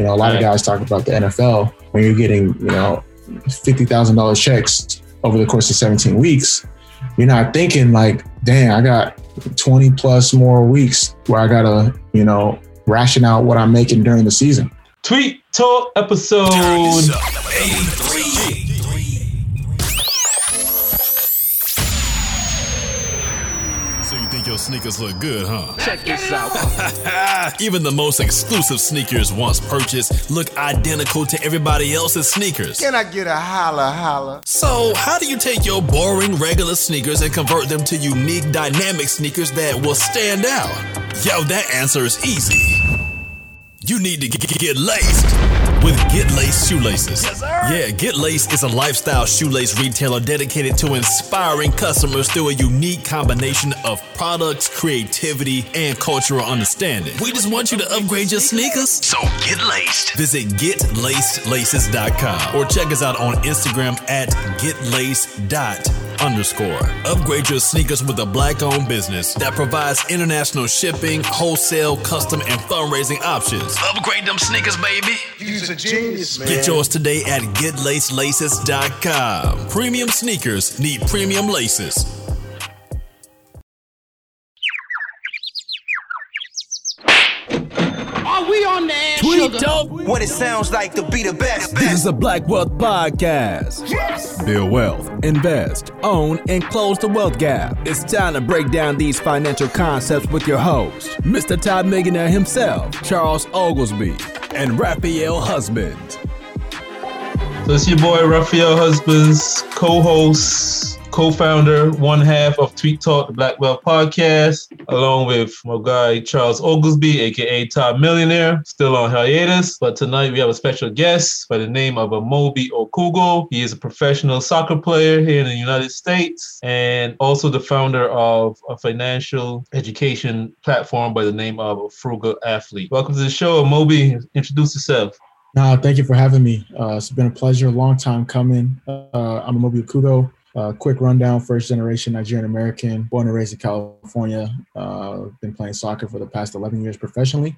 You know, a lot Right. of guys talk about the NFL when you're getting, you know, fifty thousand dollars checks over the course of 17 weeks. You're not thinking like, damn, I got 20 plus more weeks where I gotta, you know, ration out what I'm making during the season. Tweet Talk episode. Sneakers look good, huh? Check this out. Even the most exclusive sneakers once purchased look identical to everybody else's sneakers. Can I get a holla holla? So, how do you take your boring regular sneakers and convert them to unique dynamic sneakers that will stand out? Yo, that answer is easy. You need to get, get laced with Get Laced shoelaces. Yeah, Get Laced is a lifestyle shoelace retailer dedicated to inspiring customers through a unique combination of products, creativity, and cultural understanding. We just want you to upgrade your sneakers. So get laced. Visit getlacedlaces.com or check us out on Instagram at getlaced underscore. Upgrade your sneakers with a black owned business that provides international shipping, wholesale, custom, and fundraising options. Upgrade them sneakers, baby. You's a genius, man. Get yours today at getlacelaces.com. Premium sneakers need premium laces. Are we on the air, Tweet sugar? Talk. What it sounds like to be the best. This is a Black Wealth Podcast. Build wealth, invest, own, and close the wealth gap. It's time to break down these financial concepts with your host, Mr. Todd Millionaire himself, Charles Oglesby, and Raphael Husband. So it's your boy Raphael Husbands, co-host, co-founder, one half of Tweet Talk, the Black Wealth Podcast, along with my guy Charles Oglesby, aka Top Millionaire, still on hiatus. But tonight we have a special guest by the name of Amobi Okugo. He is a professional soccer player here in the United States and also the founder of a financial education platform by the name of a Frugal Athlete. Welcome to the show, Amobi. Introduce yourself. No, thank you for having me. Uh, it's been a pleasure, a long time coming. Uh, I'm Amobi Okugo. Uh, quick rundown, first generation Nigerian American, born and raised in California. Uh, been playing soccer for the past 11 years professionally.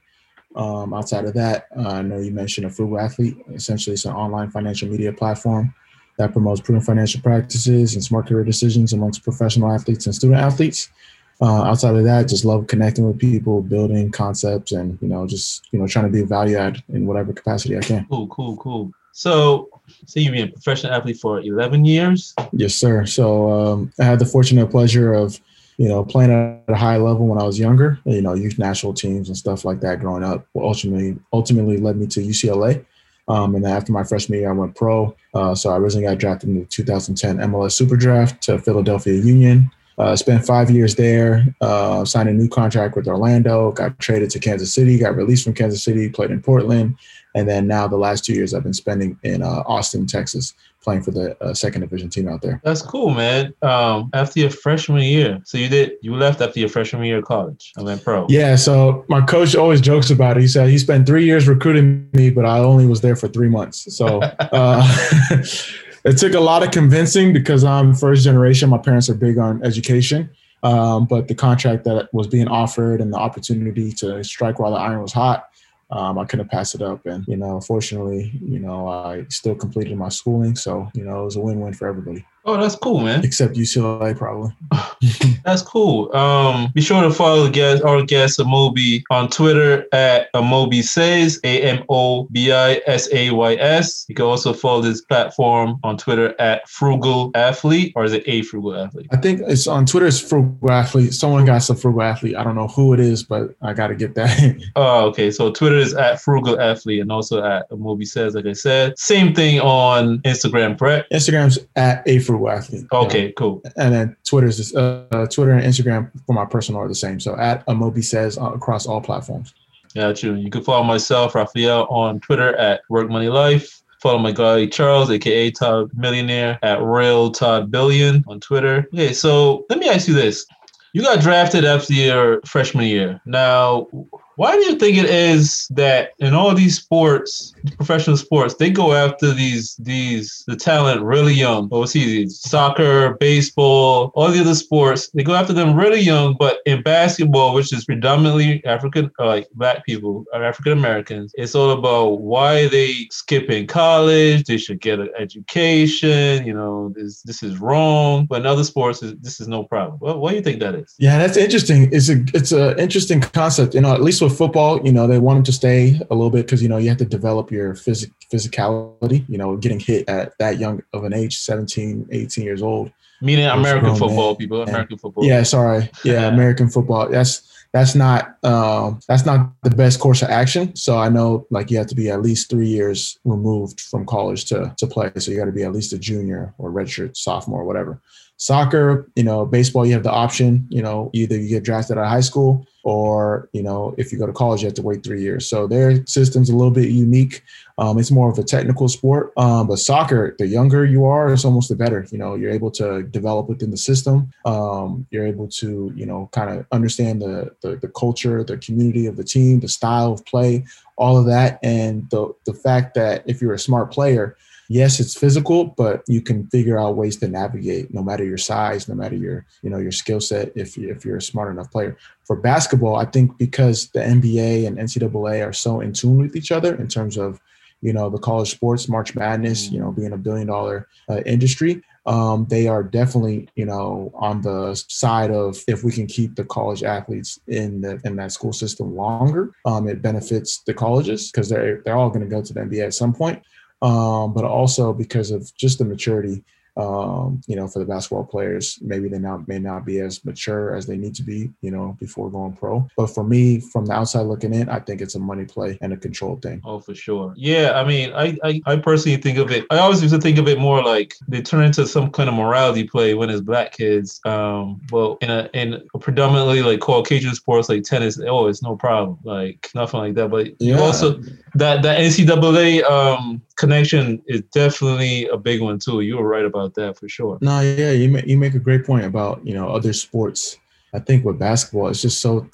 Um, outside of that, uh, I know you mentioned a frugal athlete. Essentially, it's an online financial media platform that promotes prudent financial practices and smart career decisions amongst professional athletes and student athletes. Uh, outside of that, just love connecting with people, building concepts, and you know, just you know, trying to be a value add in whatever capacity I can. Cool, cool, cool. So, so you've been a professional athlete for 11 years. Yes, sir. So um, I had the fortunate pleasure of, you know, playing at a high level when I was younger. You know, youth national teams and stuff like that growing up. Ultimately, ultimately led me to UCLA. Um, and then after my freshman year, I went pro. Uh, so I originally got drafted in the 2010 MLS Super Draft to Philadelphia Union. Uh, spent five years there. Uh, signed a new contract with Orlando. Got traded to Kansas City. Got released from Kansas City. Played in Portland. And then now the last two years I've been spending in uh, Austin, Texas, playing for the uh, second division team out there. That's cool, man. Um, after your freshman year, so you did you left after your freshman year of college. I went pro. Yeah, so my coach always jokes about it. He said he spent three years recruiting me, but I only was there for three months. So uh, it took a lot of convincing because I'm first generation. My parents are big on education. Um, but the contract that was being offered and the opportunity to strike while the iron was hot, um, I couldn't pass it up. And, you know, fortunately, you know, I still completed my schooling. So, you know, it was a win win for everybody, Oh, that's cool, man. except UCLA, probably. That's cool. Um, be sure to follow guest, our guest Amobi on Twitter at Amobi Says A M O B I S A Y S. You can also follow this platform on Twitter at Frugal Athlete, or is it a Frugal Athlete? I think it's on Twitter. It's frugal athlete. Someone got some frugal athlete. I don't know who it is, but I got to get that. Oh, okay. So Twitter is at Frugal Athlete and also at Amobi Says, like I said. Same thing on Instagram, correct? Instagram's at a frugal Okay, cool. And then Twitter's just, uh, uh, Twitter and Instagram for my personal are the same. So at Amobi says uh, across all platforms. Got you. You can follow myself, Raphael, on Twitter at Work Money Life. Follow my guy Charles, aka Todd Millionaire, at Real Todd Billion on Twitter. Okay, so let me ask you this: You got drafted after your freshman year. Now, Why do you think it is that in all these sports, professional sports, they go after these these the talent really young? Overseas, soccer, baseball, all the other sports, they go after them really young. But in basketball, which is predominantly African, uh, like black people, or African Americans, it's all about why they skipping college. They should get an education. You know, this this is wrong. But in other sports, this is no problem. What, what do you think that is? Yeah, that's interesting. It's a it's a interesting concept. You know, at least with football, you know, they want them to stay a little bit because you know you have to develop your physic physicality. You know, getting hit at that young of an age, 17, 18 years old. Meaning American football, man. people. American football. Yeah, sorry. Yeah, American football. That's that's not um, that's not the best course of action. So I know like you have to be at least three years removed from college to to play. So you got to be at least a junior or redshirt sophomore or whatever. Soccer, you know, baseball, you have the option. You know, either you get drafted out of high school or you know if you go to college you have to wait three years. So their system's a little bit unique. Um, it's more of a technical sport um, but soccer the younger you are it's almost the better. You know you're able to develop within the system. Um, you're able to you know kind of understand the, the, the culture the community of the team the style of play all of that. And the the fact that if you're a smart player yes, it's physical, but you can figure out ways to navigate no matter your size, no matter your, you know, your skill set if if you're a smart enough player. For basketball, I think because the NBA and NCAA are so in tune with each other in terms of, you know, the college sports, March Madness, you know, being a billion dollar uh, industry, um, they are definitely, you know, on the side of if we can keep the college athletes in the in that school system longer, um, it benefits the colleges because they're they're all going to go to the NBA at some point um, but also because of just the maturity um, you know, for the basketball players, maybe they now may not be as mature as they need to be, you know, before going pro. But for me, from the outside looking in, I think it's a money play and a control thing. Oh, for sure. Yeah, I mean, I I, I personally think of it. I always used to think of it more like they turn into some kind of morality play when it's black kids. Um, well, in a in a predominantly like Caucasian sports like tennis, oh, it's no problem, like nothing like that. But yeah. also that that NCAA um connection is definitely a big one too. You were right about that for sure. No, yeah, you make, you make a great point about you know other sports. I think with basketball, it's just so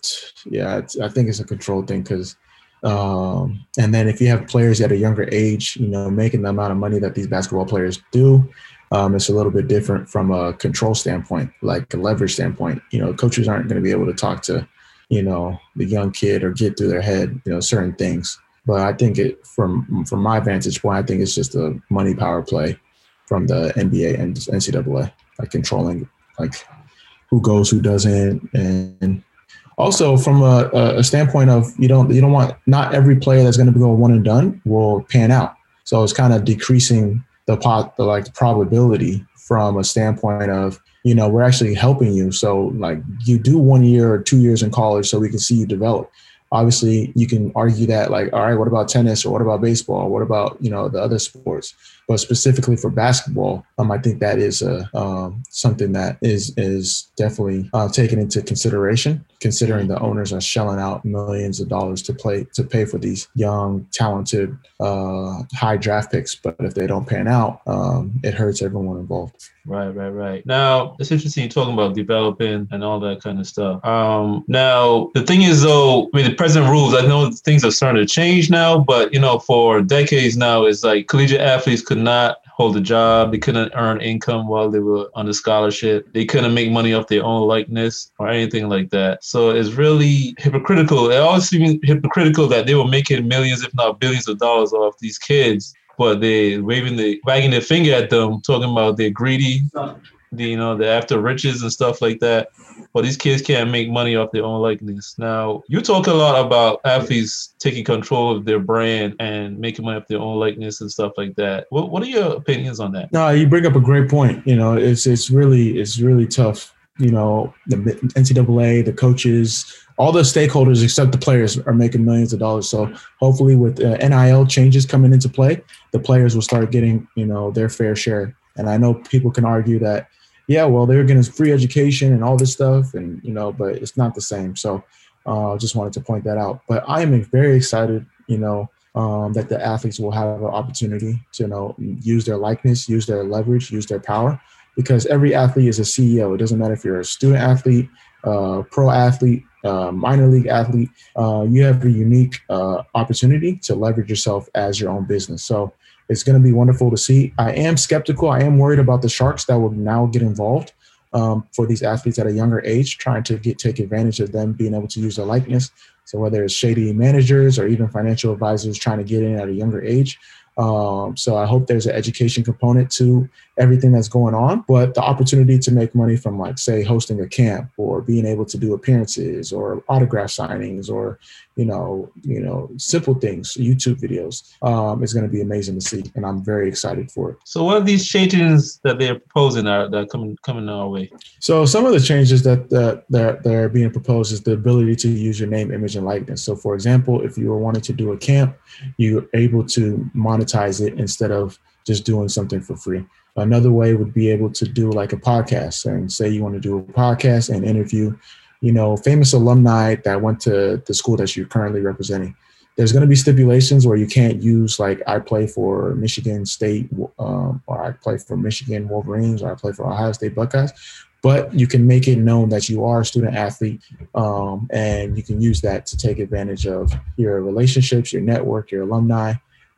yeah. I think it's a control thing because, um, and then if you have players at a younger age, you know, making the amount of money that these basketball players do, um, it's a little bit different from a control standpoint, like a leverage standpoint. You know, coaches aren't going to be able to talk to, you know, the young kid or get through their head, you know, certain things. But I think it from from my vantage point, I think it's just a money power play from the NBA and NCAA, like controlling like who goes, who doesn't, and also from a, a standpoint of you don't you don't want not every player that's going to go one and done will pan out. So it's kind of decreasing the pot the like probability from a standpoint of you know we're actually helping you. So like you do one year or two years in college so we can see you develop obviously you can argue that like all right what about tennis or what about baseball? What about you know the other sports? But specifically for basketball um, i think that is a, um, something that is is definitely uh, taken into consideration considering the owners are shelling out millions of dollars to play to pay for these young talented uh, high draft picks but if they don't pan out um, it hurts everyone involved Right, right, right. Now it's interesting you're talking about developing and all that kind of stuff. Um, now the thing is, though, I mean, the present rules. I know things are starting to change now, but you know, for decades now, it's like collegiate athletes could not hold a job. They couldn't earn income while they were on the scholarship. They couldn't make money off their own likeness or anything like that. So it's really hypocritical. It always seems hypocritical that they were making millions, if not billions, of dollars off these kids but they waving the wagging their finger at them, talking about they're greedy, the, you know, they're after riches and stuff like that. But these kids can't make money off their own likeness. Now, you talk a lot about athletes taking control of their brand and making money off their own likeness and stuff like that. What What are your opinions on that? No, you bring up a great point. You know, it's it's really it's really tough. You know, the NCAA, the coaches, all the stakeholders except the players are making millions of dollars. So hopefully, with uh, NIL changes coming into play, the players will start getting you know their fair share. And I know people can argue that, yeah, well, they're getting free education and all this stuff, and you know, but it's not the same. So uh, just wanted to point that out. But I am very excited, you know, um, that the athletes will have an opportunity to you know use their likeness, use their leverage, use their power, because every athlete is a CEO. It doesn't matter if you're a student athlete, uh, pro athlete, uh, minor league athlete, uh, you have a unique uh, opportunity to leverage yourself as your own business. So it's going to be wonderful to see. I am skeptical. I am worried about the sharks that will now get involved um, for these athletes at a younger age, trying to get take advantage of them being able to use their likeness. So whether it's shady managers or even financial advisors trying to get in at a younger age, um, so I hope there's an education component to everything that's going on, but the opportunity to make money from like say hosting a camp or being able to do appearances or autograph signings or you know you know simple things, YouTube videos um, is going to be amazing to see, and I'm very excited for it. So what are these changes that they're proposing are that are coming coming our way? So some of the changes that that that, that are being proposed is the ability to use your name, image, and likeness. So for example, if you were wanting to do a camp, you're able to monetize it instead of just doing something for free. Another way would be able to do like a podcast and say you want to do a podcast and interview, you know, famous alumni that went to the school that you're currently representing. There's going to be stipulations where you can't use like I play for Michigan State um, or I play for Michigan Wolverines or I play for Ohio State Buckeyes, but you can make it known that you are a student athlete um, and you can use that to take advantage of your relationships, your network, your alumni,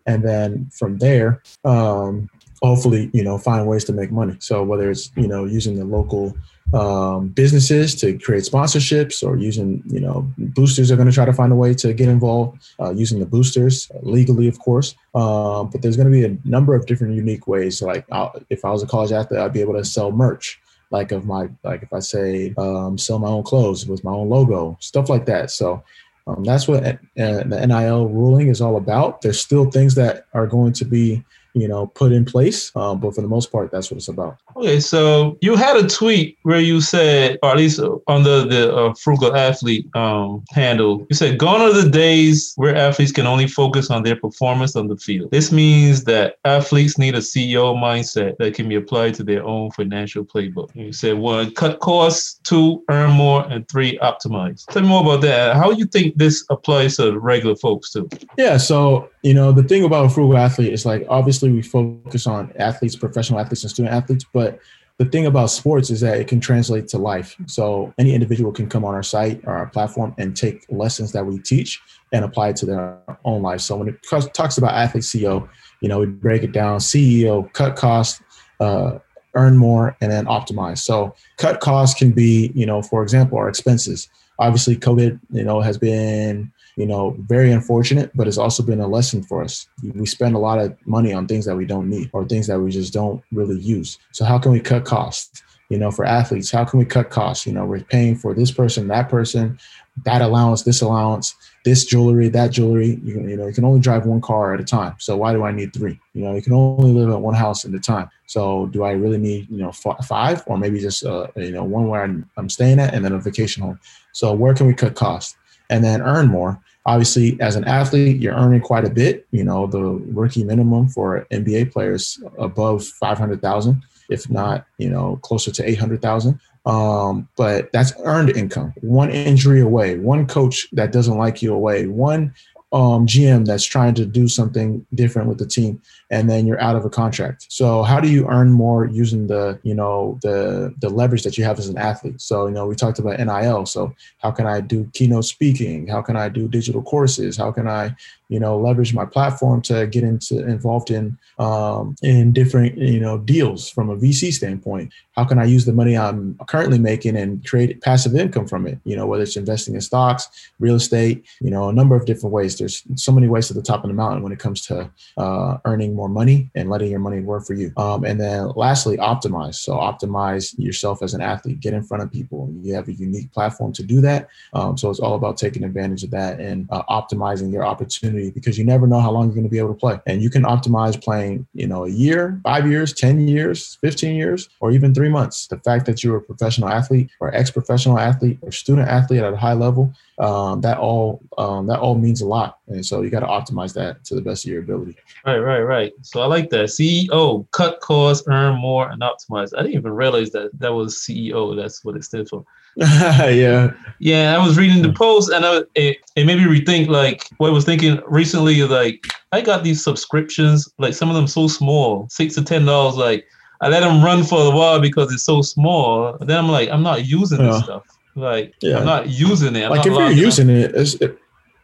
and then from there, um, hopefully, you know, find ways to make money. So whether it's you know using the local um, businesses to create sponsorships or using you know boosters are going to try to find a way to get involved uh, using the boosters legally of course. Um, but there's going to be a number of different unique ways. Like I'll, if i was a college athlete i'd be able to sell merch. Like of my like if i say um, sell my own clothes with my own logo stuff like that. So um, that's what uh, the nil ruling is all about. There's still things that are going to be you know put in place um, but for the most part that's what it's about Okay, so you had a tweet where you said, or at least under the uh, frugal athlete um, handle, you said, "Gone are the days where athletes can only focus on their performance on the field. This means that athletes need a CEO mindset that can be applied to their own financial playbook." You said, "One, cut costs; two, earn more; and three, optimize." Tell me more about that. How do you think this applies to regular folks too? Yeah, so you know the thing about a frugal athlete is like obviously we focus on athletes, professional athletes, and student athletes, but the thing about sports is that it can translate to life. So any individual can come on our site or our platform and take lessons that we teach and apply it to their own life. So when it talks about athlete CEO, you know, we break it down: CEO, cut costs, uh, earn more, and then optimize. So cut costs can be, you know, for example, our expenses. Obviously, COVID, you know, has been you know, very unfortunate, but it's also been a lesson for us. We spend a lot of money on things that we don't need or things that we just don't really use. So how can we cut costs? You know, for athletes, how can we cut costs? You know, we're paying for this person, that person, that allowance, this allowance, this jewelry, that jewelry. You you know, you can only drive one car at a time. So why do I need three? You know, you can only live at one house at a time. So do I really need, you know, five or maybe just, uh, you know, one where I'm, I'm staying at and then a vacation home. So where can we cut costs and then earn more? obviously as an athlete you're earning quite a bit you know the rookie minimum for nba players above 500000 if not you know closer to 800000 um, but that's earned income. One injury away one coach that doesn't like you away one um, GM that's trying to do something different with the team, and then you're out of a contract. So how do you earn more using the you know the the leverage that you have as an athlete? So you know we talked about NIL. So how can I do keynote speaking? How can I do digital courses? How can I you know leverage my platform to get into involved in um, in different you know deals from a VC standpoint. How can I use the money I'm currently making and create passive income from it? You know whether it's investing in stocks, real estate, you know a number of different ways. There's so many ways to the top of the mountain when it comes to uh, earning more money and letting your money work for you. Um, and then lastly, optimize. So optimize yourself as an athlete. Get in front of people. You have a unique platform to do that. Um, so it's all about taking advantage of that and uh, optimizing your opportunity because you never know how long you're going to be able to play. And you can optimize playing, you know, a year, five years, 10 years, 15 years, or even three months. The fact that you're a professional athlete or ex-professional athlete or student athlete at a high level, um, that all um, that all means a lot. And so you got to optimize that to the best of your ability. Right, right, right. So I like that. CEO, cut costs, earn more, and optimize. I didn't even realize that that was CEO. That's what it stood for. yeah. Yeah, I was reading the post and I, it, it made me rethink like what I was thinking recently. Like I got these subscriptions, like some of them so small, six to ten dollars. Like I let them run for a while because it's so small. Then I'm like, I'm not using yeah. this stuff. Like Yeah. I'm not using it. I'm like if you're using it, it's,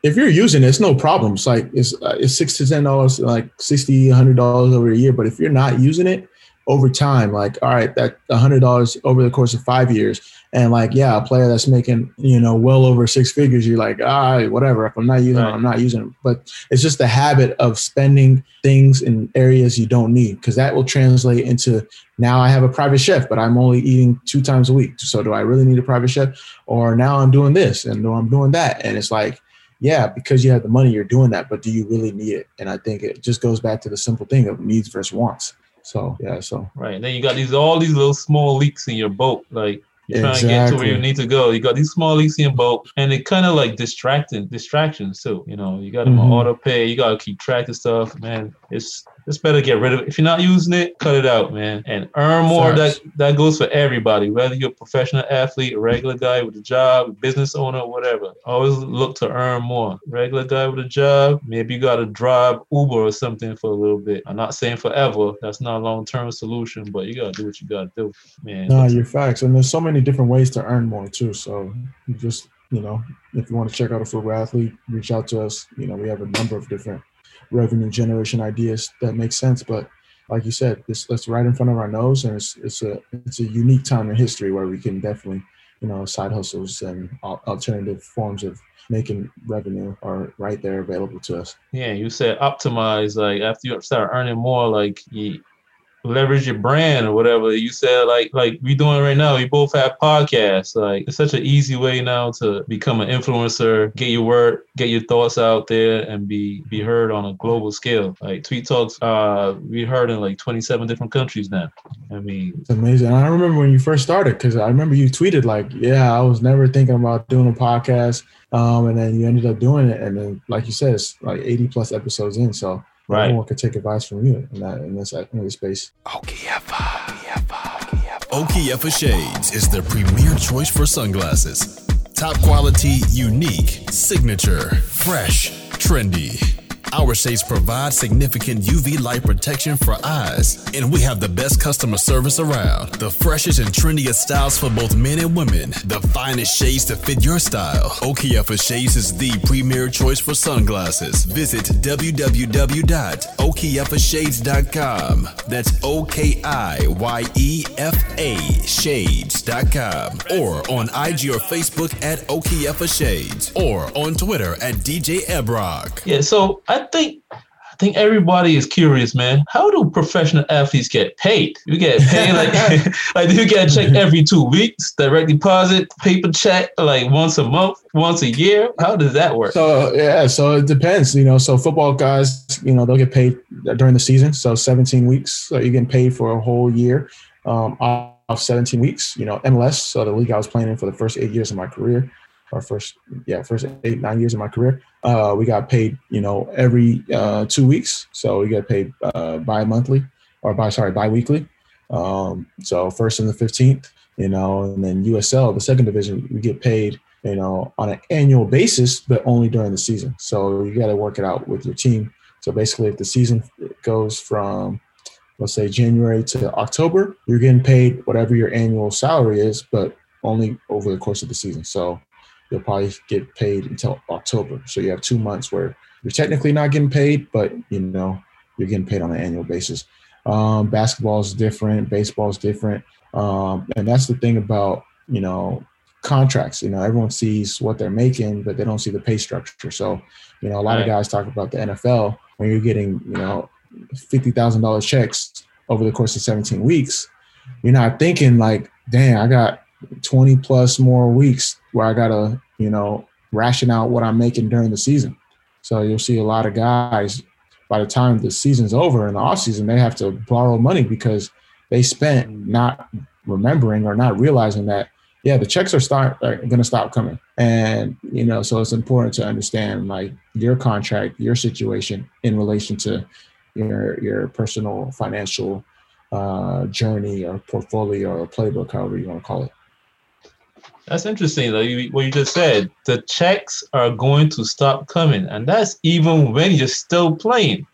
if you're using it, it's no problem. It's like it's uh, it's six to ten dollars, like 60 hundred dollars over a year. But if you're not using it over time, like all right, that hundred dollars over the course of five years, and like yeah, a player that's making you know well over six figures, you're like ah whatever. If I'm not using Right. it, I'm not using it. But it's just the habit of spending things in areas you don't need because that will translate into now I have a private chef, but I'm only eating two times a week. So do I really need a private chef? Or now I'm doing this and or I'm doing that. And it's like, yeah, because you have the money, you're doing that, but do you really need it? And I think it just goes back to the simple thing of needs versus wants. So yeah, so Right. And then you got these all these little small leaks in your boat. Like you're trying to get to where you need to go. You got these small leaks in your boat, and it kind of like distracting distractions too. You know, you got them on Mhm. auto pay. You gotta keep track of stuff, man. It's it's better get rid of it. If you're not using it, cut it out, man, and earn more. That that goes for everybody, whether you're a professional athlete, a regular guy with a job, business owner, whatever. Always look to earn more. Regular guy with a job, maybe you gotta drive Uber or something for a little bit. I'm not saying forever. That's not a long term solution, but you gotta do what you gotta do, man. no, you're facts. And there's so many different ways to earn more too. So you just, you know, if you want to check out a frugal athlete, reach out to us. You know, we have a number of different revenue generation ideas that make sense. But like you said, this that's right in front of our nose, and it's it's a it's a unique time in history where we can definitely, you know, side hustles and alternative forms of making revenue are right there available to us. Yeah, you said optimize. Like after you start earning more, like you leverage your brand or whatever. You said like like we doing right now. We both have podcasts. Like it's such an easy way now to become an influencer, get your word, get your thoughts out there, and be be heard on a global scale. Like Tweet Talks, uh, we heard in like 27 different countries now. I mean, It's amazing. I remember when you first started because I remember you tweeted like, "Yeah, I was never thinking about doing a podcast," um, and then you ended up doing it, and then like you said, it's like 80 plus episodes in, so Right. everyone could take advice from you in that in this in this space. Okiyefa Shades is the premier choice for sunglasses. Top quality, unique, signature, fresh, trendy. Our shades provide significant UV light protection for eyes, and we have the best customer service around. The freshest and trendiest styles for both men and women. The finest shades to fit your style. Okiyefa Shades is the premier choice for sunglasses. Visit www.okiyefashades.com. That's O K I Y E F A Shades.com. Or on IG or Facebook at Okiyefa Shades. Or on Twitter at DJ Ebrock. yeah. So I think. I think everybody is curious, man. How do professional athletes get paid? You get paid like, like do you get a check every two weeks, direct deposit, paper check, like once a month, once a year? How does that work? So yeah, so it depends. You know, so football guys, you know, they'll get paid during the season. So 17 weeks, so you're getting paid for a whole year um, off 17 weeks. You know, MLS, so the league I was playing in for the first eight years of my career, or first yeah, first eight nine years of my career. Uh, we got paid, you know, every uh, two weeks. So we get paid uh, bi-monthly or by sorry bi-weekly. Um, so first and the 15th, you know, and then USL, the second division, we get paid you know, on an annual basis, but only during the season. So you got to work it out with your team. So basically, if the season goes from, let's say, January to October, you're getting paid whatever your annual salary is, but only over the course of the season. So you'll probably get paid until October. So you have two months where you're technically not getting paid, but you know, you're getting paid on an annual basis. Um, basketball is different, baseball is different. Um, and that's the thing about, you know, contracts. You know, everyone sees what they're making, but they don't see the pay structure. So, you know, a lot of guys talk about the NFL when you're getting, you know, fifty thousand dollars checks over the course of 17 weeks. You're not thinking like, dang, I got 20 plus more weeks where I gotta, you know, ration out what I'm making during the season. So you'll see a lot of guys by the time the season's over in the off season, they have to borrow money because they spent not remembering or not realizing that yeah, the checks are start are going to stop coming, and you know, so it's important to understand like your contract, your situation in relation to your your personal financial uh, journey or portfolio or playbook, however you want to call it. That's interesting. Like you, what you just said, the checks are going to stop coming, and that's even when you're still playing.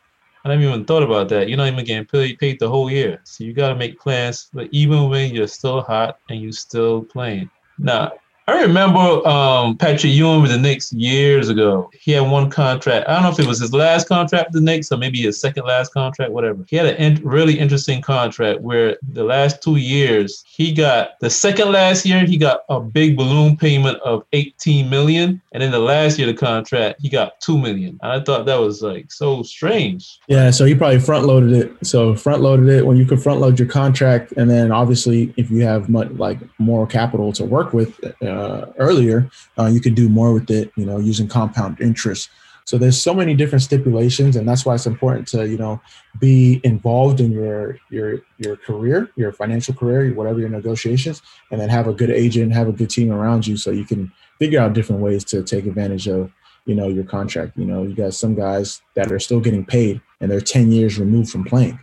I never even thought about that. You're not even getting paid, paid the whole year, so you got to make plans. But even when you're still hot and you're still playing. Now, I remember um, Patrick Ewing with the Knicks years ago. He had one contract. I don't know if it was his last contract with the Knicks or maybe his second last contract, whatever. He had a in- really interesting contract where the last two years he got the second last year he got a big balloon payment of 18 million, and then the last year of the contract he got two million. And I thought that was like so strange. Yeah, so he probably front loaded it. So front loaded it when you can front load your contract, and then obviously if you have much like more capital to work with uh, earlier, uh, you could do more with it. You know, using compound interest. So there's so many different stipulations, and that's why it's important to you know be involved in your your your career, your financial career, whatever your negotiations, and then have a good agent, have a good team around you, so you can figure out different ways to take advantage of you know your contract. You know, you got some guys that are still getting paid, and they're 10 years removed from playing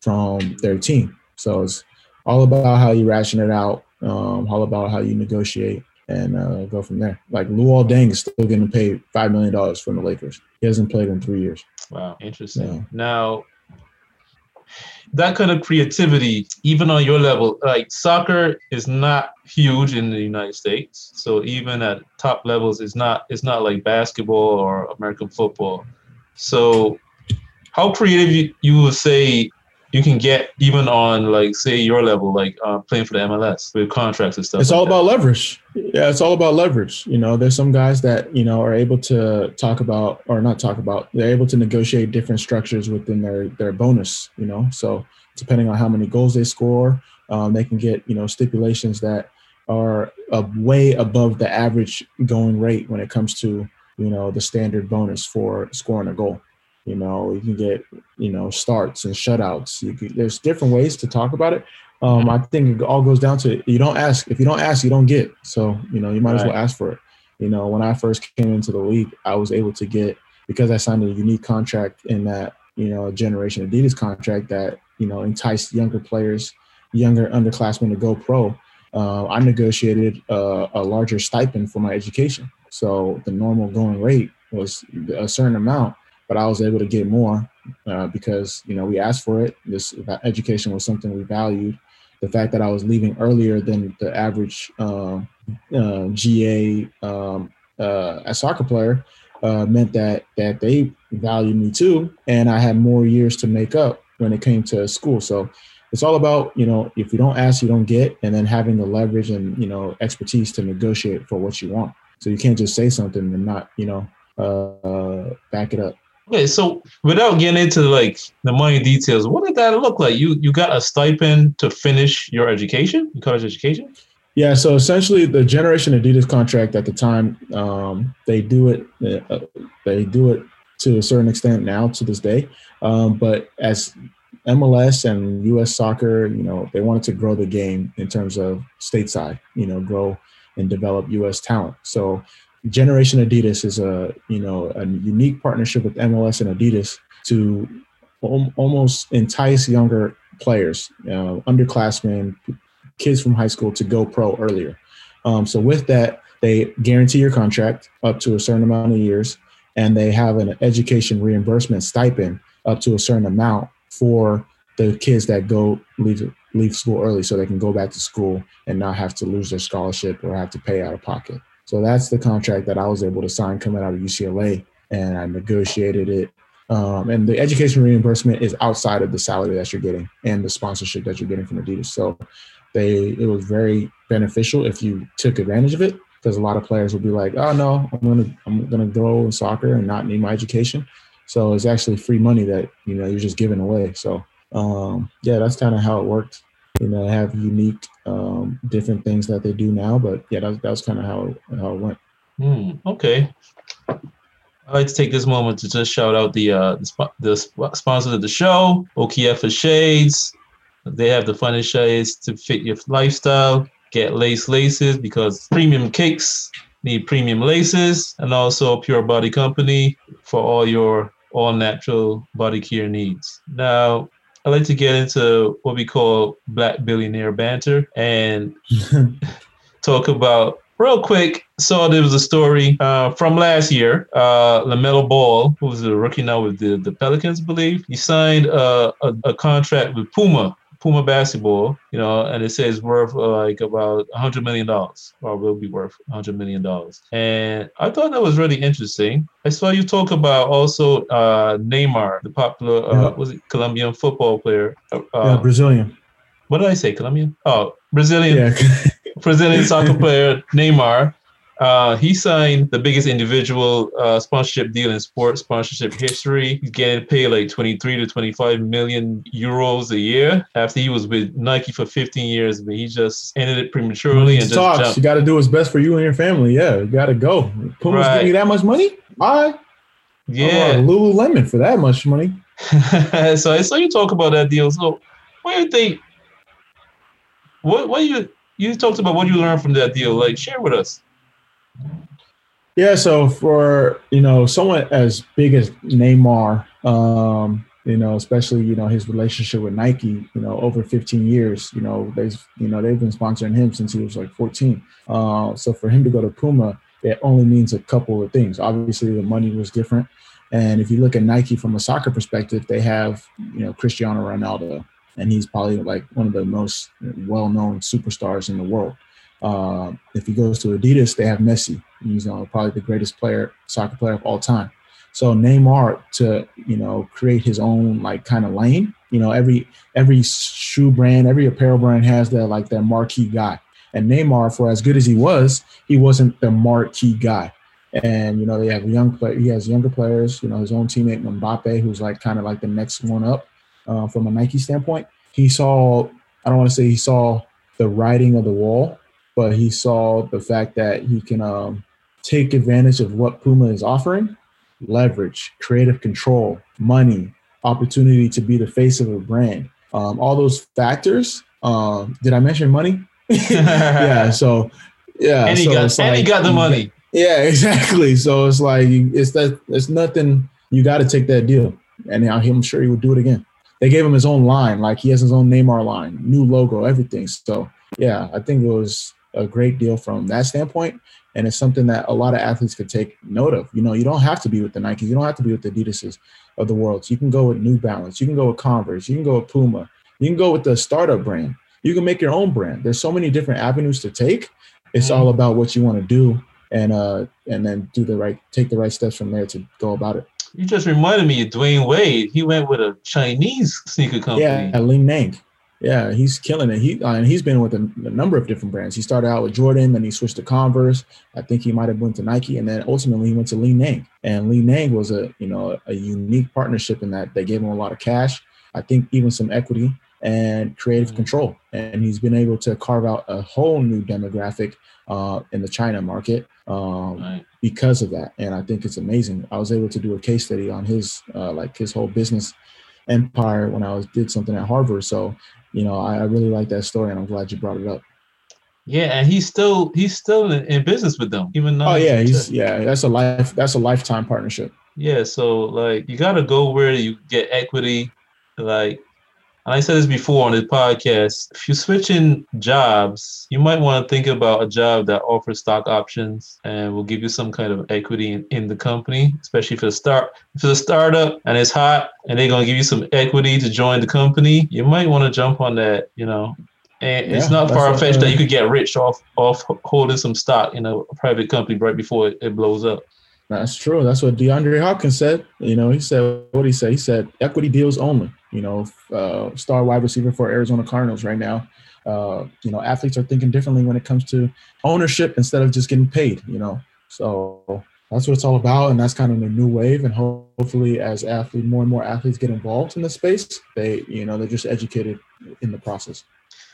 from their team. So it's all about how you ration it out, um, all about how you negotiate and uh, go from there. Like Luol Deng is still getting paid five million dollars from the Lakers. He hasn't played in three years. Wow, interesting. Yeah. Now, that kind of creativity, even on your level, like soccer is not huge in the United States. So even at top levels, it's not it's not like basketball or American football. So how creative you, you would say you can get even on like say your level, like uh, playing for the MLS with contracts and stuff. It's like all that? about leverage. Yeah, it's all about leverage. You know, there's some guys that you know are able to talk about or not talk about. They're able to negotiate different structures within their their bonus. You know, so depending on how many goals they score, um, they can get you know stipulations that are uh, way above the average going rate when it comes to you know the standard bonus for scoring a goal. You know, you can get you know starts and shutouts. You can, there's different ways to talk about it. Um, I think it all goes down to you don't ask. If you don't ask, you don't get. So you know, you might as well ask for it. You know, when I first came into the league, I was able to get because I signed a unique contract in that you know a Generation Adidas contract that you know enticed younger players, younger underclassmen to go pro. Uh, I negotiated uh, a larger stipend for my education. So the normal going rate was a certain amount, but I was able to get more uh, because you know we asked for it. This education was something we valued. The fact that I was leaving earlier than the average uh, uh, GA um, a soccer player uh, meant that that they valued me too, and I had more years to make up when it came to school. So it's all about you know if you don't ask, you don't get, and then having the leverage and you know expertise to negotiate for what you want. So you can't just say something and not you know uh, back it up. Okay, so without getting into like the money details, what did that look like? You you got a stipend to finish your education, college education? Yeah, so essentially, the Generation Adidas contract at the time, um, they do it, uh, they do it to a certain extent now to this day. Um, but as MLS and U.S. Soccer, you know, they wanted to grow the game in terms of stateside, you know, grow and develop U.S. talent. So, Generation Adidas is a you know a unique partnership with MLS and Adidas to al- almost entice younger players, uh, underclassmen, kids from high school to go pro earlier. Um, so with that, they guarantee your contract up to a certain amount of years, and they have an education reimbursement stipend up to a certain amount for the kids that go leave leave school early, so they can go back to school and not have to lose their scholarship or have to pay out of pocket. So that's the contract that I was able to sign coming out of UCLA, and I negotiated it. Um, and the education reimbursement is outside of the salary that you're getting and the sponsorship that you're getting from Adidas. So they it was very beneficial if you took advantage of it because a lot of players will be like, oh no, I'm gonna I'm gonna go in soccer and not need my education. So it's actually free money that you know you're just giving away. So um, yeah, that's kind of how it worked. You know, have unique um, different things that they do now, but yeah, that, that was kind of how how it went. Hmm, okay. I'd like to take this moment to just shout out the uh, the, sp- the sp- sponsors of the show, for Shades. They have the funnest shades to fit your lifestyle. Get lace laces because premium cakes need premium laces, and also Pure Body Company for all your all natural body care needs. Now, I'd like to get into what we call Black Billionaire banter and talk about real quick. So there was a story uh, from last year. Uh, LaMelo Ball, who's a rookie now with the, the Pelicans, I believe, he signed uh, a, a contract with Puma. Puma basketball, you know, and it says worth uh, like about a hundred million dollars, or will be worth a hundred million dollars. And I thought that was really interesting. I saw you talk about also uh, Neymar, the popular, uh, Yeah. was it Colombian football player? Uh, yeah, Brazilian. what did I say? Colombian? Oh, Brazilian. Yeah, Brazilian soccer player Neymar. Uh, he signed the biggest individual uh, sponsorship deal in sports sponsorship history. He's getting paid like 23 to 25 million euros a year after he was with Nike for 15 years, but he just ended it prematurely and just talks. You got to do what's best for you and your family. Yeah, you got to go. Puma's Right. giving you that much money? Why? Yeah. Lululemon for that much money. so I saw you talk about that deal. So what do you think? What what you you talked about what you learned from that deal? Like share with us. Yeah, so for you know someone as big as Neymar, um, you know, especially you know his relationship with Nike, you know, over 15 years, you know, they've you know they've been sponsoring him since he was like 14. Uh, so for him to go to Puma, it only means a couple of things. Obviously, the money was different, and if you look at Nike from a soccer perspective, they have you know Cristiano Ronaldo, and he's probably like one of the most well-known superstars in the world. Uh, if he goes to Adidas, they have Messi. He's uh, probably the greatest player, soccer player of all time. So Neymar to you know create his own like kind of lane. You know every every shoe brand, every apparel brand has that like their marquee guy. And Neymar, for as good as he was, he wasn't the marquee guy. And you know they have young player. He has younger players. You know his own teammate Mbappe, who's like kind of like the next one up uh, from a Nike standpoint. He saw. I don't want to say he saw the writing of the wall, but he saw the fact that he can um, take advantage of what Puma is offering leverage, creative control, money, opportunity to be the face of a brand. Um, all those factors. Um, did I mention money? yeah. So, yeah. and he so got and he got the money. Yeah, exactly. So it's like it's that it's nothing. You got to take that deal, and I'm sure he would do it again. They gave him his own line, like he has his own Neymar line, new logo, everything. So yeah, I think it was a great deal from that standpoint, and it's something that a lot of athletes could take note of. You know, you don't have to be with the Nikes, you don't have to be with the Adidas's of the world. You can go with New Balance, you can go with Converse, you can go with Puma, you can go with the startup brand. You can make your own brand. There's so many different avenues to take. It's all about what you want to do and uh and then do the right take the right steps from there to go about it. You just reminded me of Dwyane Wade. He went with a Chinese sneaker company. Yeah, Li-Ning. Yeah, he's killing it. He uh, and he's been with a, a number of different brands. He started out with Jordan, then he switched to Converse. I think he might have went to Nike, and then ultimately he went to Li-Ning. And Li-Ning was a you know a unique partnership in that they gave him a lot of cash. I think even some equity and creative Mhm. control. And he's been able to carve out a whole new demographic uh, in the China market um, Right. because of that. And I think it's amazing. I was able to do a case study on his uh, like his whole business empire when I was did something at Harvard. So you know, I, I really like that story, and I'm glad you brought it up. Yeah, and he's still he's still in, in business with them, even though Oh yeah, he's yeah. That's a life. That's a lifetime partnership. Yeah, so like you gotta go where you get equity. Like and I said this before on the podcast. If you're switching jobs, you might want to think about a job that offers stock options and will give you some kind of equity in, in the company, especially for the start. If it's a startup and it's hot and they're gonna give you some equity to join the company, you might want to jump on that, you know. And it's not far fetched that you could get rich off off holding some stock in a private company right before it, it blows up. That's true. That's what DeAndre Hopkins said. You know, he said what he said. He said equity deals only. You know, uh, star wide receiver for Arizona Cardinals right now. Uh, you know, athletes are thinking differently when it comes to ownership instead of just getting paid. You know, so that's what it's all about, and that's kind of the new wave. And ho- hopefully, as athlete, more and more athletes get involved in the space, they, you know, they're just educated in the process.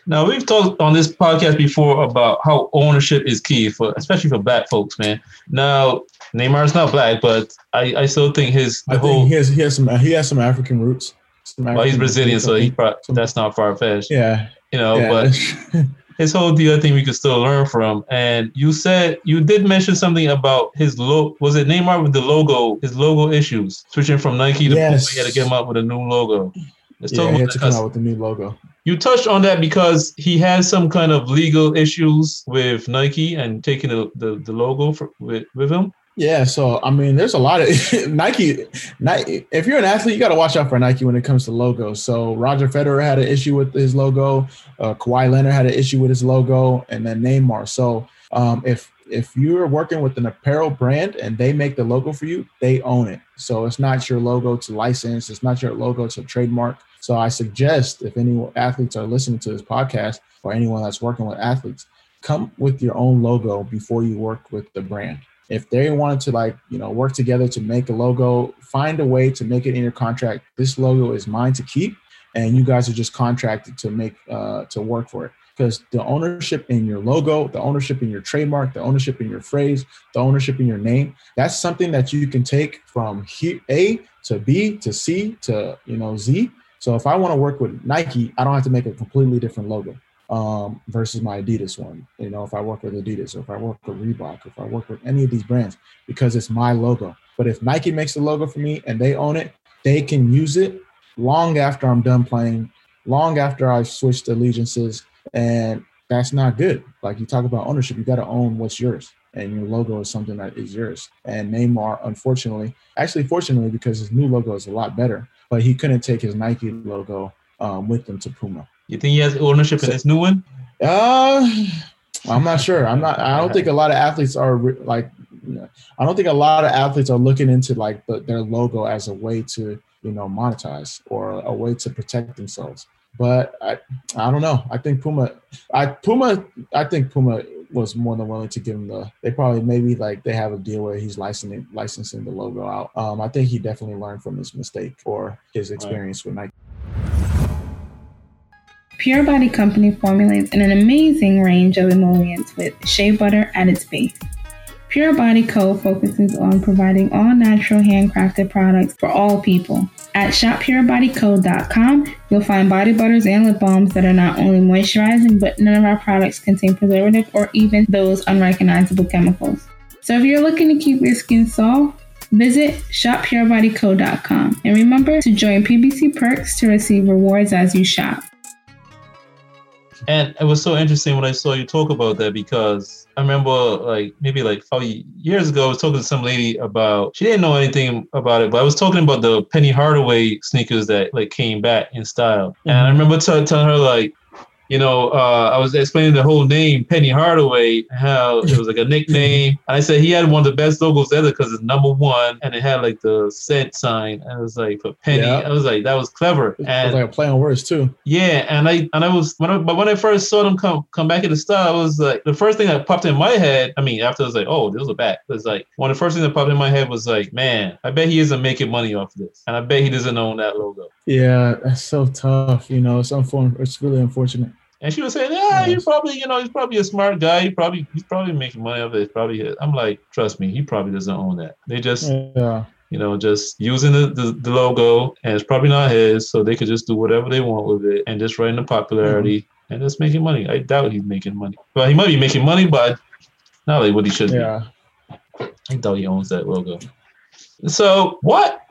Now we've talked on this podcast before about how ownership is key for, especially for black folks, man. Now Neymar's not black, but I, I still think his the I whole think he has he has some he has some African roots. Well, he's Brazilian, so he probably, that's not far fetched, yeah, you know. yeah. But his whole deal, I think we could still learn from. And you said you did mention something about his logo. Was it Neymar with the logo? His logo issues, switching from Nike to Yes. Puma, he had to get him out with a new logo. Let's yeah, talk he about had to come out with a new logo. you touched on that because he has some kind of legal issues with Nike and taking the, the, the logo for, with, with him. Yeah, so I mean, there's a lot of Nike. If you're an athlete, you got to watch out for Nike when it comes to logos. So Roger Federer had an issue with his logo. Uh, Kawhi Leonard had an issue with his logo, and then Neymar. So um, if if you're working with an apparel brand and they make the logo for you, they own it. So it's not your logo to license. It's not your logo to trademark. So I suggest if any athletes are listening to this podcast or anyone that's working with athletes, come with your own logo before you work with the brand. If they wanted to like, you know, work together to make a logo, find a way to make it in your contract. This logo is mine to keep, and you guys are just contracted to make uh, to work for it. Because the ownership in your logo, the ownership in your trademark, the ownership in your phrase, the ownership in your name, that's something that you can take from A to B to C to you know Z. So if I want to work with Nike, I don't have to make a completely different logo um, versus my Adidas one. You know, if I work with Adidas or if I work with Reebok, if I work with any of these brands, because it's my logo. But if Nike makes the logo for me and they own it, they can use it long after I'm done playing, long after I've switched allegiances, and that's not good. Like you talk about ownership, you got to own what's yours. And your logo is something that is yours. And Neymar, unfortunately, actually, fortunately, because his new logo is a lot better, but he couldn't take his Nike logo um, with him to Puma. You think he has ownership in this new one? Uh, I'm not sure. I'm not. I don't think a lot of athletes are like. I don't think a lot of athletes are looking into like the, their logo as a way to you know monetize or a way to protect themselves. But I, I don't know. I think Puma, I Puma, I think Puma was more than willing to give him the. They probably maybe like they have a deal where he's licensing licensing the logo out. Um, I think he definitely learned from his mistake or his experience with Nike. Pure Body Company formulates an amazing range of emollients with shea butter at its base. Pure Body Co. focuses on providing all natural handcrafted products for all people. At shoppureBodyCo.com, you'll find body butters and lip balms that are not only moisturizing, but none of our products contain preservative or even those unrecognizable chemicals. So if you're looking to keep your skin soft, visit shoppureBodyCo.com and remember to join PBC Perks to receive rewards as you shop. And it was so interesting when I saw you talk about that because I remember like maybe like five years ago, I was talking to some lady about she didn't know anything about it, but I was talking about the Penny Hardaway sneakers that like came back in style. And I mm-hmm. remember t- telling her like, you know, uh, I was explaining the whole name, Penny Hardaway, how it was like a nickname. And I said he had one of the best logos ever because it's number one, and it had like the cent sign. And it was like for Penny. Yeah. I was like, that was clever. It was like a play on words too. yeah, and I and I was when I, but when I first saw them come come back in the start, I was like the first thing that popped in my head. I mean, after I was like, oh, those a back. It was like one of the first things that popped in my head was like, man, I bet he isn't making money off this, and I bet he doesn't own that logo. Yeah, that's so tough. You know, it's unfortunate. It's really unfortunate. And she was saying, yeah, Yes. probably, you know, he's probably a smart guy. He probably he's probably making money off of it. It's probably his. I'm like, trust me, he probably doesn't own that. They just Yeah. you know, just using the, the, the logo and it's probably not his, so they could just do whatever they want with it and just writing the popularity mm-hmm. and just making money. I doubt he's making money. Well, he might be making money, but not like what he should Yeah. be. I doubt he owns that logo. So, what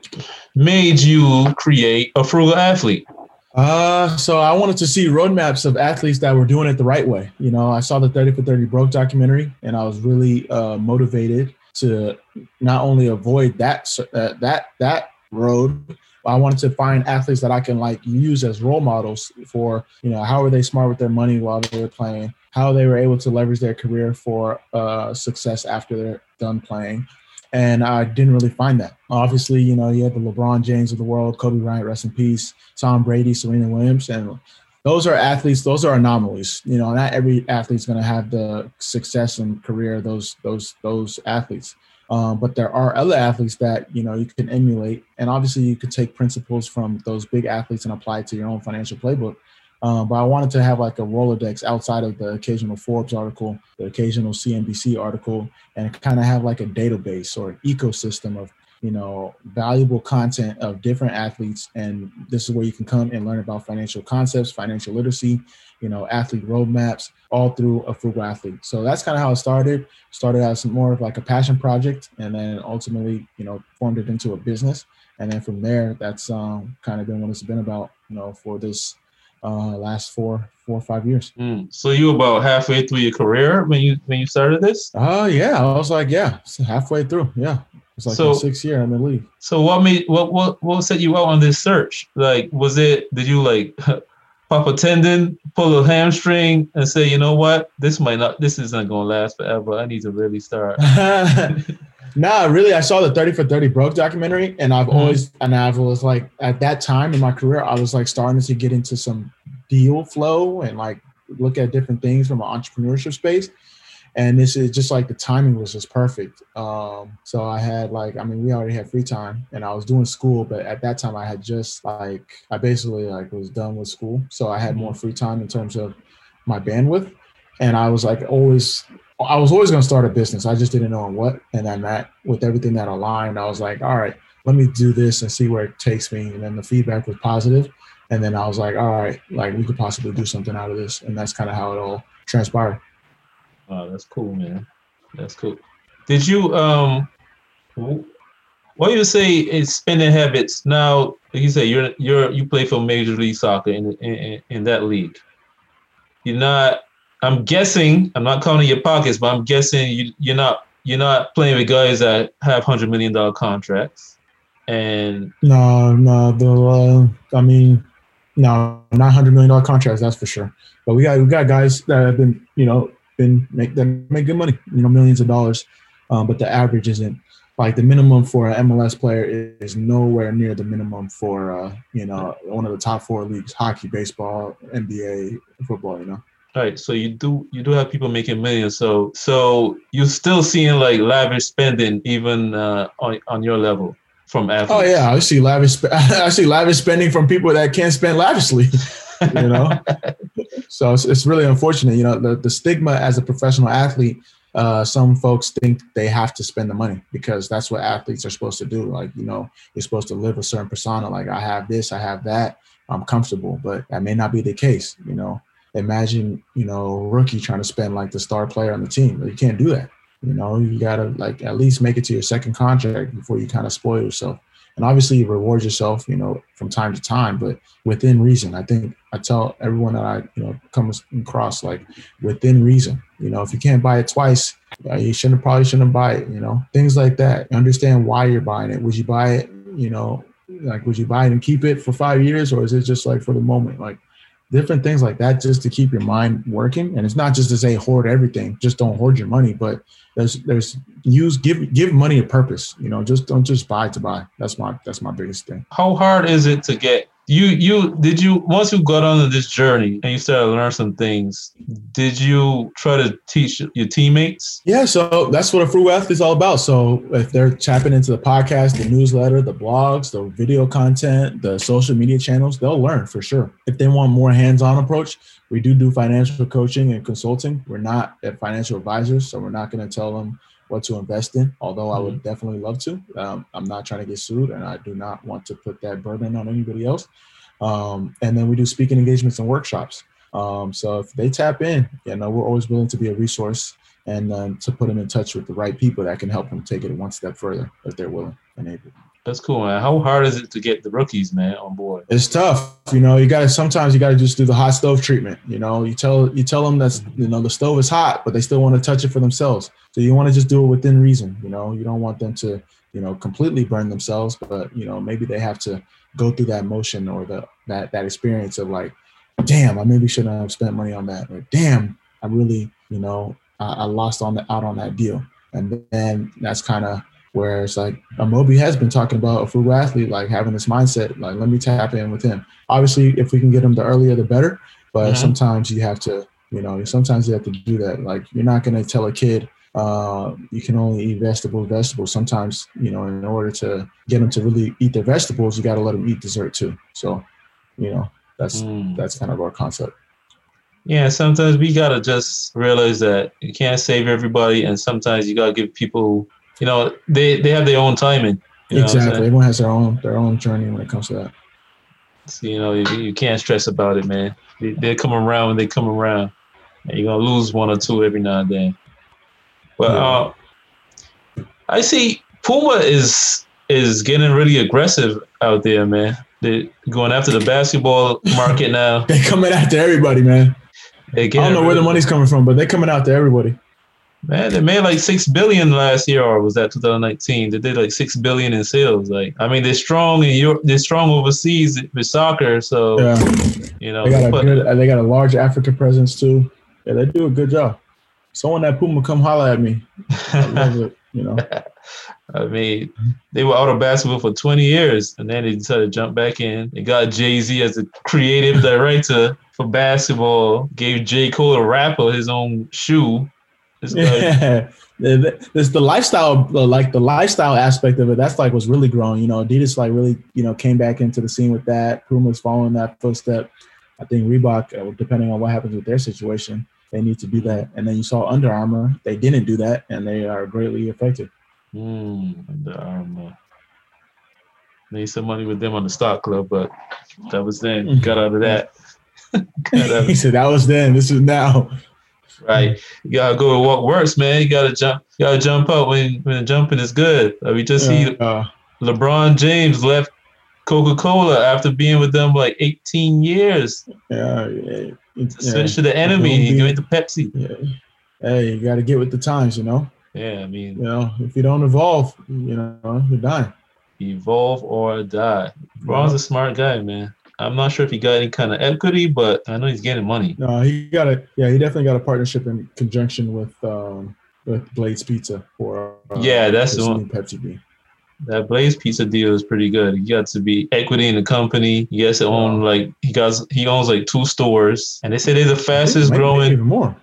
made you create a frugal athlete? Uh, so I wanted to see roadmaps of athletes that were doing it the right way. You know, I saw the 30 for 30 broke documentary and I was really uh, motivated to not only avoid that uh, that that road, but I wanted to find athletes that I can like use as role models for, you know, how are they smart with their money while they were playing, how they were able to leverage their career for uh, success after they're done playing. And I didn't really find that. Obviously, you know, you have the LeBron James of the world, Kobe Bryant, rest in peace, Tom Brady, Serena Williams, and those are athletes. Those are anomalies. You know, not every athlete's going to have the success and career of those those those athletes. Um, but there are other athletes that you know you can emulate, and obviously you could take principles from those big athletes and apply it to your own financial playbook. Um, but I wanted to have like a Rolodex outside of the occasional Forbes article, the occasional CNBC article, and kind of have like a database or an ecosystem of you know valuable content of different athletes. And this is where you can come and learn about financial concepts, financial literacy, you know, athlete roadmaps, all through a frugal athlete. So that's kind of how it started. Started as more of like a passion project, and then ultimately, you know, formed it into a business. And then from there, that's um, kind of been what it's been about, you know, for this uh, last four four or five years. Mm. So you were about halfway through your career when you when you started this. Oh yeah, I was like, yeah, so halfway through. Yeah, it's like So- sixth year in the league. So what made what what what set you out on this search? Like, was it did you like pop a tendon, pull a hamstring, and say, you know what, this might not, this isn't gonna last forever. I need to really start. nah, really, I saw the 30 for 30 broke documentary, and I've Mhm. always, and I was like, at that time in my career, I was like starting to get into some deal flow and like look at different things from an entrepreneurship space. And this is just like the timing was just perfect. Um, so I had like, I mean, we already had free time and I was doing school, but at that time I had just like, I basically like was done with school. So I had more free time in terms of my bandwidth. And I was like always I was always going to start a business. I just didn't know what. And then that, with everything that aligned, I was like, all right, let me do this and see where it takes me. And then the feedback was positive. And then I was like, all right, like we could possibly do something out of this. And that's kind of how it all transpired. Wow, that's cool, man. That's cool. Did you um wh- what you say is spending habits? Now, like you say, you're you're you play for Major League Soccer in in, in that league. You're not. I'm guessing. I'm not counting your pockets, but I'm guessing you you're not you're not playing with guys that have hundred million dollar contracts. And No, no, the, uh, I mean, no, not $100 million contracts, that's for sure. But we got, we got guys that have been, you know, been make that make good money, you know, millions of dollars. Um, but the average isn't like the minimum for an MLS player is, is nowhere near the minimum for uh, you know one of the top four leagues: hockey, baseball, NBA, football. You know. Right. So you do you do have people making millions. So so you're still seeing like lavish spending even uh, on on your level from athletes. Oh yeah, I see lavish. I see lavish spending from people that can't spend lavishly. You know, so it's, it's really unfortunate. You know, the the stigma as a professional athlete. Uh, some folks think they have to spend the money because that's what athletes are supposed to do. Like, you know, you're supposed to live a certain persona. Like, I have this, I have that, I'm comfortable, but that may not be the case. You know, imagine, you know, rookie trying to spend like the star player on the team. You can't do that. You know, you gotta like at least make it to your second contract before you kind of spoil yourself. And obviously, you reward yourself, you know, from time to time, but within reason. I think I tell everyone that I, you know, come across like within reason. You know, if you can't buy it twice, uh, you shouldn't probably shouldn't buy it. You know, things like that. Understand why you're buying it. Would you buy it? You know, like would you buy it and keep it for five years, or is it just like for the moment? Like different things like that, just to keep your mind working. And it's not just to say hoard everything. Just don't hoard your money, but there's there's use give give money a purpose. You know, just don't just buy to buy. That's my that's my biggest thing. How hard is it to get you you did you once you got on this journey and you started to learn some things, did you try to teach your teammates? Yeah, so that's what a frugal athlete is all about. So if they're tapping into the podcast, the newsletter, the blogs, the video content, the social media channels, they'll learn for sure. If they want more hands-on approach, we do do financial coaching and consulting. We're not financial advisors, so we're not going to tell them what to invest in. Although I would definitely love to. Um, I'm not trying to get sued, and I do not want to put that burden on anybody else. Um, and then we do speaking engagements and workshops. Um, so if they tap in, you know, we're always willing to be a resource and um, to put them in touch with the right people that can help them take it one step further if they're willing and able. That's cool, man. How hard is it to get the rookies, man, on board? It's tough, you know. You got to sometimes you got to just do the hot stove treatment. You know, you tell you tell them that's you know the stove is hot, but they still want to touch it for themselves. So you want to just do it within reason. You know, you don't want them to you know completely burn themselves, but you know maybe they have to go through that motion or the that that experience of like, damn, I maybe shouldn't have spent money on that, or damn, I really you know I, I lost on the out on that deal, and then that's kind of where it's like Amobi has been talking about a frugal athlete, like having this mindset, like let me tap in with him. Obviously, if we can get him the earlier, the better. But Mhm. sometimes you have to, you know, sometimes you have to do that. Like you're not going to tell a kid uh, you can only eat vegetables, vegetables. Sometimes, you know, in order to get them to really eat their vegetables, you got to let them eat dessert too. So, you know, that's Mm. that's kind of our concept. Yeah, sometimes we gotta just realize that you can't save everybody, and sometimes you gotta give people, you know, they they have their own timing. You know exactly. Everyone has their own their own journey when it comes to that. So, you know, you, you can't stress about it, man. They, they come around when they come around, and you're gonna lose one or two every now and then. But Yeah. uh, I see Puma is is getting really aggressive out there, man. They're going after the basketball market now. they're coming after everybody, man. I don't know where the money's coming from, but they're coming out to everybody. Man, they made like six billion last year, or was that 2019? They did like six billion in sales. Like, I mean, they're strong in Europe. They're strong overseas with soccer. So Yeah, you know, they got a good. They got a large Africa presence too. Yeah, they do a good job. Someone at Puma come holler at me. I love it. You know, I mean, they were out of basketball for 20 years, and then they decided to jump back in. They got Jay Z as the creative director for basketball. Gave J Cole a rapper his own shoe. Guy, yeah. There's the lifestyle, uh, like the lifestyle aspect of it. That's like what's really growing. You know, Adidas like really, you know, came back into the scene with that. Puma's following that footstep. I think Reebok, uh, depending on what happens with their situation, they need to do that. And then you saw Under Armour, they didn't do that, and they are greatly affected. Hmm, Under Armour. Made some money with them on the stock club, but that was then. Got out of that. Out he said that was then. This is now. right. You gotta go with what works, man. You gotta jump. You gotta jump up when when jumping is good. Like we just see Uh, LeBron James left Coca Cola after being with them like 18 years. yeah, yeah, Switched to yeah. the enemy. Boom, went to Pepsi. yeah. Hey, you got to get with the times. You know. Yeah, I mean, You know, if you don't evolve, you know, you're dying. evolve or die. LeBron's a smart guy, man. I'm not sure if he got any kind of equity, but I know he's getting money. No, he got a yeah, he definitely got a partnership in conjunction with um with Blaze Pizza for uh, Yeah, that's the one. Pepsi B. That Blaze Pizza deal is pretty good. He got to be equity in the company. He gets to own like he got he owns like two stores, and they say they're the fastest growing. even more.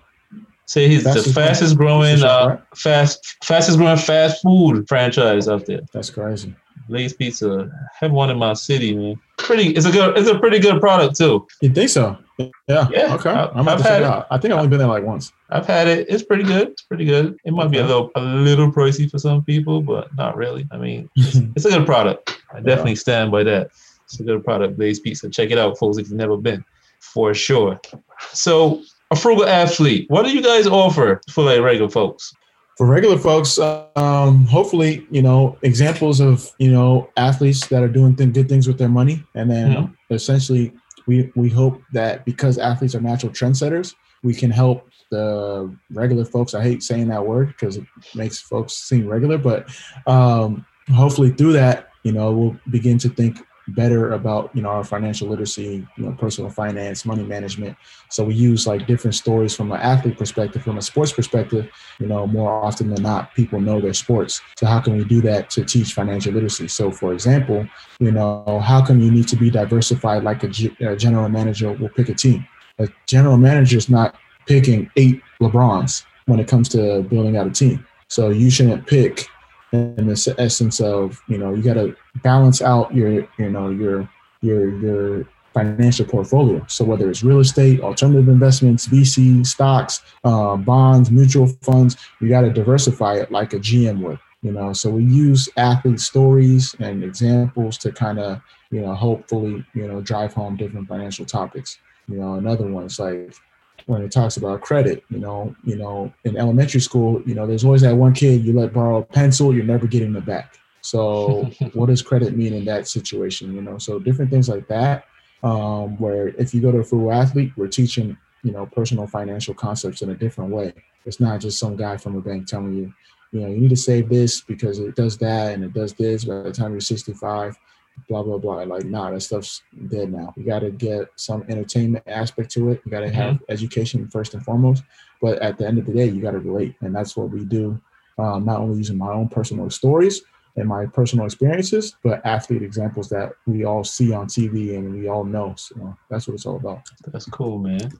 Say he's the Fastest- fastest growing shop, uh, right? fast fastest growing fast food franchise out there. That's crazy. Blaze Pizza have one in my city, man. Pretty, it's a good, it's a pretty good product too. You think so? Yeah. Yeah, Okay. I- I'm about I've to check had it out. I think I've only been there like once. I've had it. It's pretty good. It's pretty good. It might be a little, a little pricey for some people, but not really. I mean, it's a good product. I definitely stand by that. It's a good product, Blaze Pizza. Check it out, folks, if you've never been, for sure. So, a frugal athlete. What do you guys offer for like regular folks? For regular folks, um, hopefully, you know, examples of you know athletes that are doing th- good things with their money, and then Mhm. essentially, we we hope that because athletes are natural trendsetters, we can help the regular folks. I hate saying that word because it makes folks seem regular, but um, hopefully through that, you know, we'll begin to think better about you know our financial literacy, you know, personal finance, money management. So we use like different stories from an athlete perspective, from a sports perspective. You know, more often than not, people know their sports. So how can we do that to teach financial literacy? So, for example, you know, how come you need to be diversified like a, G- a general manager will pick a team? A general manager is not picking eight LeBrons when it comes to building out a team. So you shouldn't pick in the essence of you know you got to balance out your you know your your your financial portfolio. So whether it's real estate, alternative investments, VC, stocks, uh, bonds, mutual funds, you got to diversify it like a GM would. You know, so we use athlete stories and examples to kind of you know hopefully you know drive home different financial topics. You know, another one is like when it talks about credit, you know, you know, in elementary school, you know, there's always that one kid you let borrow a pencil, you're never getting it back. So what does credit mean in that situation? You know, so different things like that. Um, where if you go to a full athlete, we're teaching, you know, personal financial concepts in a different way. It's not just some guy from a bank telling you, you know, you need to save this because it does that and it does this by the time you're 65 blah blah blah. Like, nah, that stuff's dead now. You got to get some entertainment aspect to it. You got to have education first and foremost. But at the end of the day, you got to relate, and that's what we do. Um, not only using my own personal stories and my personal experiences, but athlete examples that we all see on TV and we all know. So that's what it's all about. That's cool, man.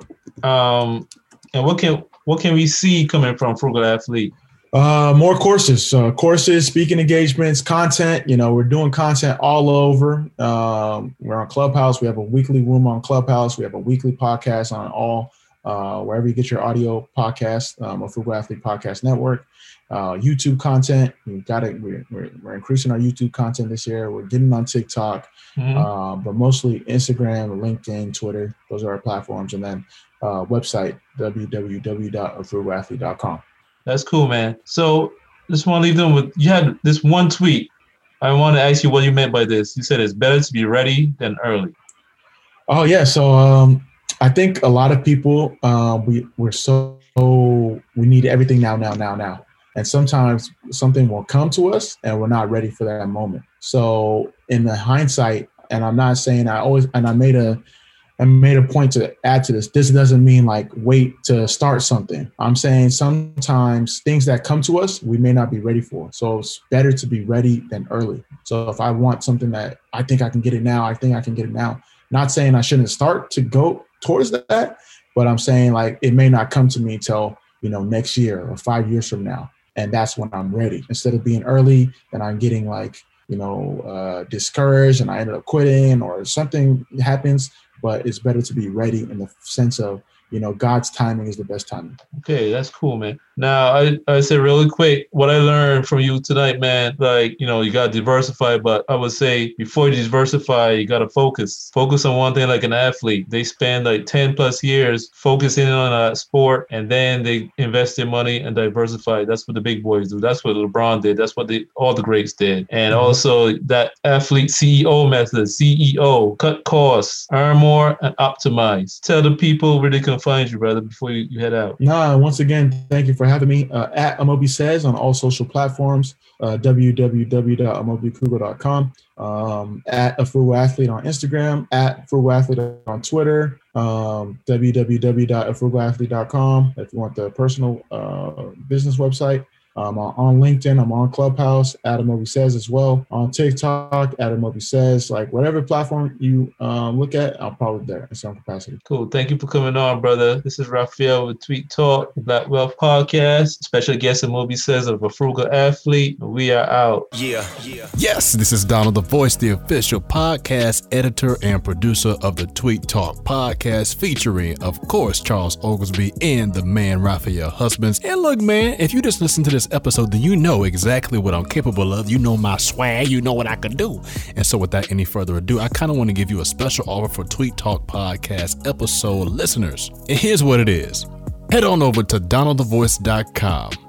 Um, and what can what can we see coming from Frugal Athlete? Uh, more courses, uh, courses, speaking engagements, content. You know, we're doing content all over. Um, we're on Clubhouse. We have a weekly room on Clubhouse. We have a weekly podcast on all uh, wherever you get your audio podcast, um, a Frugal Athlete Podcast Network. Uh, YouTube content. We've got it. We're, we're, we're increasing our YouTube content this year. We're getting on TikTok, Mhm. uh, but mostly Instagram, LinkedIn, Twitter. Those are our platforms, and then uh, website www.afrugalathlete.com. That's cool, man. So just want to leave them with you had this one tweet I want to ask you what you meant by this. You said it's better to be ready than early. Oh yeah, so um, I think a lot of people uh, we we're so we need everything now, now, now, now, and sometimes something will come to us and we're not ready for that moment. So in the hindsight, and I'm not saying I always and I made a I made a point to add to this. This doesn't mean like wait to start something. I'm saying sometimes things that come to us, we may not be ready for. So it's better to be ready than early. So if I want something that I think I can get it now, I think I can get it now. Not saying I shouldn't start to go towards that, but I'm saying like it may not come to me till, you know, next year or five years from now. And that's when I'm ready. Instead of being early and I'm getting like, you know, uh, discouraged and I ended up quitting or something happens, but it's better to be ready in the sense of you know god's timing is the best timing Okay, that's cool, man. Now, I, I say really quick, what I learned from you tonight, man, like, you know, you got to diversify, but I would say before you diversify, you got to focus. Focus on one thing like an athlete. They spend like 10 plus years focusing on a sport and then they invest their money and diversify. That's what the big boys do. That's what LeBron did. That's what they, all the greats did. And mm-hmm. also that athlete CEO method, CEO, cut costs, earn more, and optimize. Tell the people where they can find you, brother, before you, you head out. nah once again thank you for having me. Uh, at amobi says on all social platforms uh, www.amobiokugo.com um, at athlete on instagram at frugal athlete on twitter um, if you want the personal uh, business website um, on on LinkedIn, I'm on Clubhouse, Amobi Says as well. On TikTok, Amobi Says, like whatever platform you um, look at, I'm probably there in some capacity. Cool. Thank you for coming on, brother. This is Raphael with Tweet Talk, the Black Wealth Podcast. Special guest and movie says of a frugal athlete. We are out. Yeah, yeah. Yes, this is Donald the Voice, the official podcast editor and producer of the Tweet Talk podcast, featuring, of course, Charles Oglesby and the man Raphael Husbands. And look, man, if you just listen to episode, then you know exactly what I'm capable of. You know my swag, you know what I can do. And so, without any further ado, I kind of want to give you a special offer for Tweet Talk podcast episode listeners. And here's what it is head on over to donaldthevoice.com.